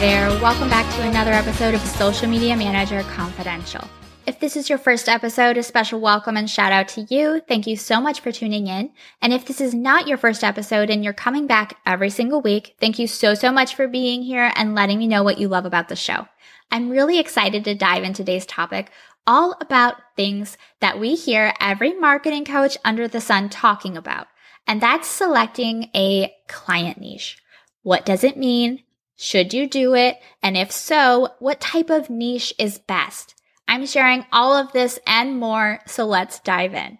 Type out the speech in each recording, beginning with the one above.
There, welcome back to another episode of Social Media Manager Confidential. If this is your first episode, a special welcome and shout out to you. Thank you so much for tuning in. And if this is not your first episode and you're coming back every single week, thank you so, so much for being here and letting me know what you love about the show. I'm really excited to dive into today's topic all about things that we hear every marketing coach under the sun talking about. And that's selecting a client niche. What does it mean? Should you do it? And if so, what type of niche is best? I'm sharing all of this and more, so let's dive in.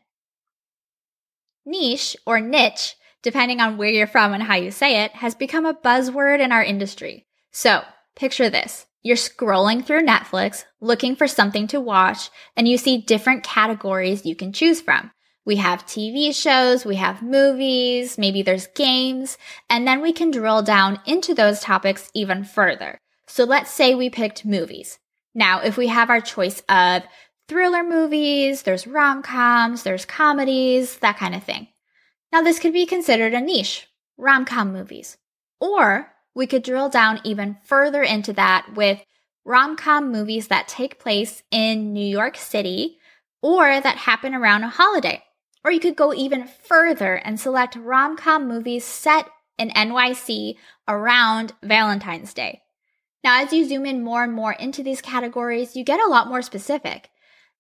Niche or niche, depending on where you're from and how you say it, has become a buzzword in our industry. So picture this. You're scrolling through Netflix looking for something to watch and you see different categories you can choose from. We have TV shows, we have movies, maybe there's games, and then we can drill down into those topics even further. So let's say we picked movies. Now, if we have our choice of thriller movies, there's rom-coms, there's comedies, that kind of thing. Now, this could be considered a niche, rom-com movies. Or we could drill down even further into that with rom com movies that take place in New York City or that happen around a holiday. Or you could go even further and select rom com movies set in NYC around Valentine's Day. Now, as you zoom in more and more into these categories, you get a lot more specific.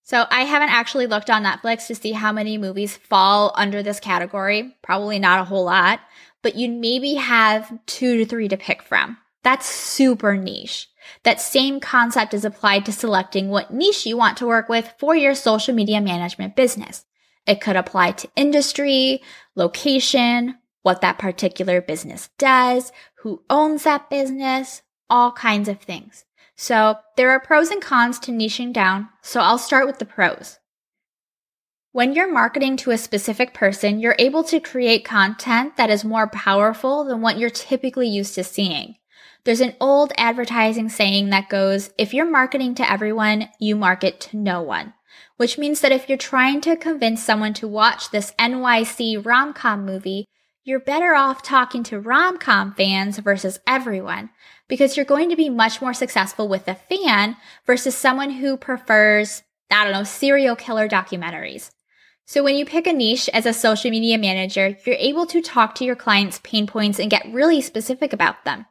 So I haven't actually looked on Netflix to see how many movies fall under this category. Probably not a whole lot but you maybe have two to three to pick from. That's super niche. That same concept is applied to selecting what niche you want to work with for your social media management business. It could apply to industry, location, what that particular business does, who owns that business, all kinds of things. So there are pros and cons to niching down. So I'll start with the pros. When you're marketing to a specific person, you're able to create content that is more powerful than what you're typically used to seeing. There's an old advertising saying that goes, if you're marketing to everyone, you market to no one. Which means that if you're trying to convince someone to watch this NYC rom-com movie, you're better off talking to rom-com fans versus everyone because you're going to be much more successful with a fan versus someone who prefers, I don't know, serial killer documentaries. So when you pick a niche as a social media manager, you're able to talk to your clients' pain points and get really specific about them.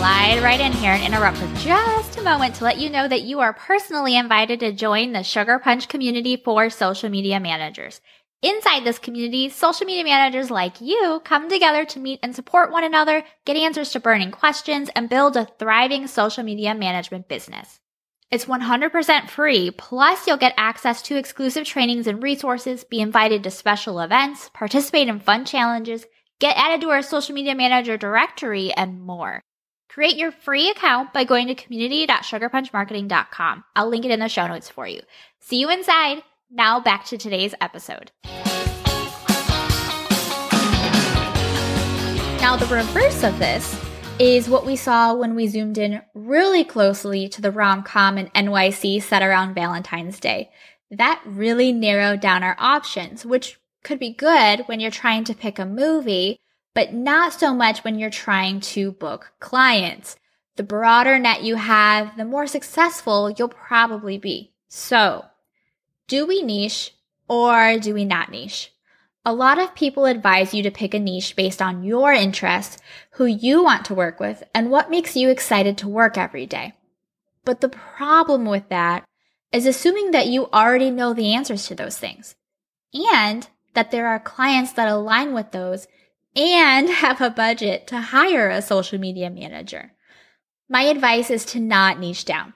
Slide right in here and interrupt for just a moment to let you know that you are personally invited to join the Sugar Punch community for social media managers. Inside this community, social media managers like you come together to meet and support one another, get answers to burning questions, and build a thriving social media management business. It's 100% free, plus you'll get access to exclusive trainings and resources, be invited to special events, participate in fun challenges, get added to our social media manager directory, and more. Create your free account by going to community.sugarpunchmarketing.com. I'll link it in the show notes for you. See you inside. Now back to today's episode. Now, the reverse of this is what we saw when we zoomed in really closely to the rom com and NYC set around Valentine's Day. That really narrowed down our options, which could be good when you're trying to pick a movie, but not so much when you're trying to book clients. The broader net you have, the more successful you'll probably be. So, do we niche or do we not niche? A lot of people advise you to pick a niche based on your interests, who you want to work with, and what makes you excited to work every day. But the problem with that is assuming that you already know the answers to those things and that there are clients that align with those and have a budget to hire a social media manager. My advice is to not niche down,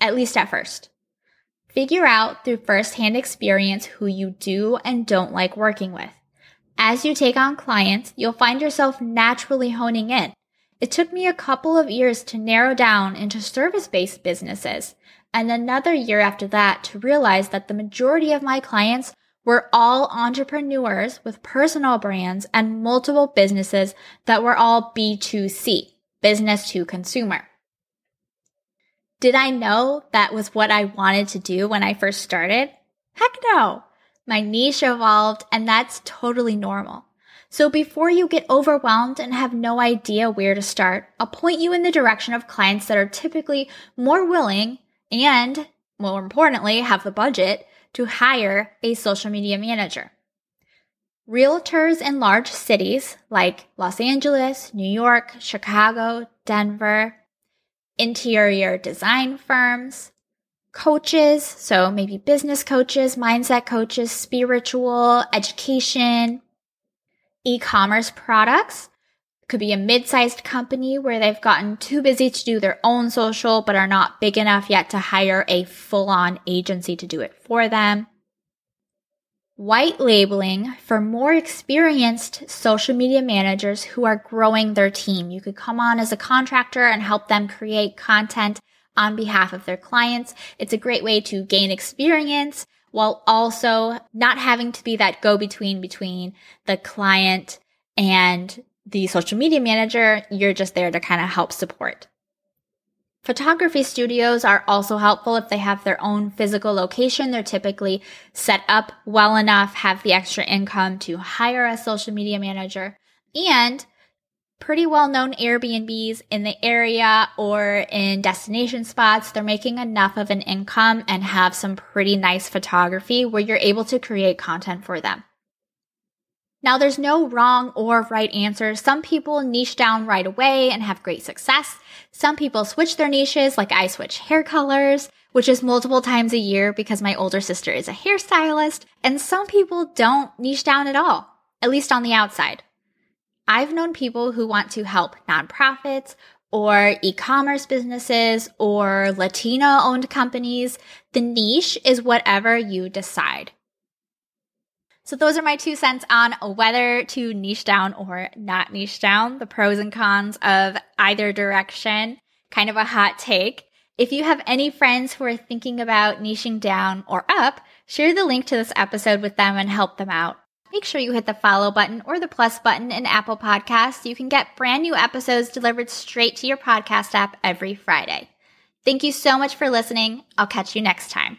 at least at first. Figure out through firsthand experience who you do and don't like working with. As you take on clients, you'll find yourself naturally honing in. It took me a couple of years to narrow down into service based businesses, and another year after that to realize that the majority of my clients were all entrepreneurs with personal brands and multiple businesses that were all B2C, business to consumer. Did I know that was what I wanted to do when I first started? Heck no. My niche evolved and that's totally normal. So before you get overwhelmed and have no idea where to start, I'll point you in the direction of clients that are typically more willing and, more importantly, have the budget to hire a social media manager. Realtors in large cities like Los Angeles, New York, Chicago, Denver, interior design firms, coaches, so maybe business coaches, mindset coaches, spiritual, education, e-commerce products, could be a mid-sized company where they've gotten too busy to do their own social but are not big enough yet to hire a full-on agency to do it for them. White labeling for more experienced social media managers who are growing their team. You could come on as a contractor and help them create content on behalf of their clients. It's a great way to gain experience while also not having to be that go between between the client and the social media manager, you're just there to kind of help support. Photography studios are also helpful if they have their own physical location. They're typically set up well enough, have the extra income to hire a social media manager, and pretty well known Airbnbs in the area or in destination spots. They're making enough of an income and have some pretty nice photography where you're able to create content for them. Now, there's no wrong or right answer. Some people niche down right away and have great success. Some people switch their niches, like I switch hair colors, which is multiple times a year because my older sister is a hairstylist. And some people don't niche down at all, at least on the outside. I've known people who want to help nonprofits or e-commerce businesses or Latino owned companies. The niche is whatever you decide. So those are my two cents on whether to niche down or not niche down, the pros and cons of either direction, kind of a hot take. If you have any friends who are thinking about niching down or up, share the link to this episode with them and help them out. Make sure you hit the follow button or the plus button in Apple Podcasts. You can get brand new episodes delivered straight to your podcast app every Friday. Thank you so much for listening. I'll catch you next time.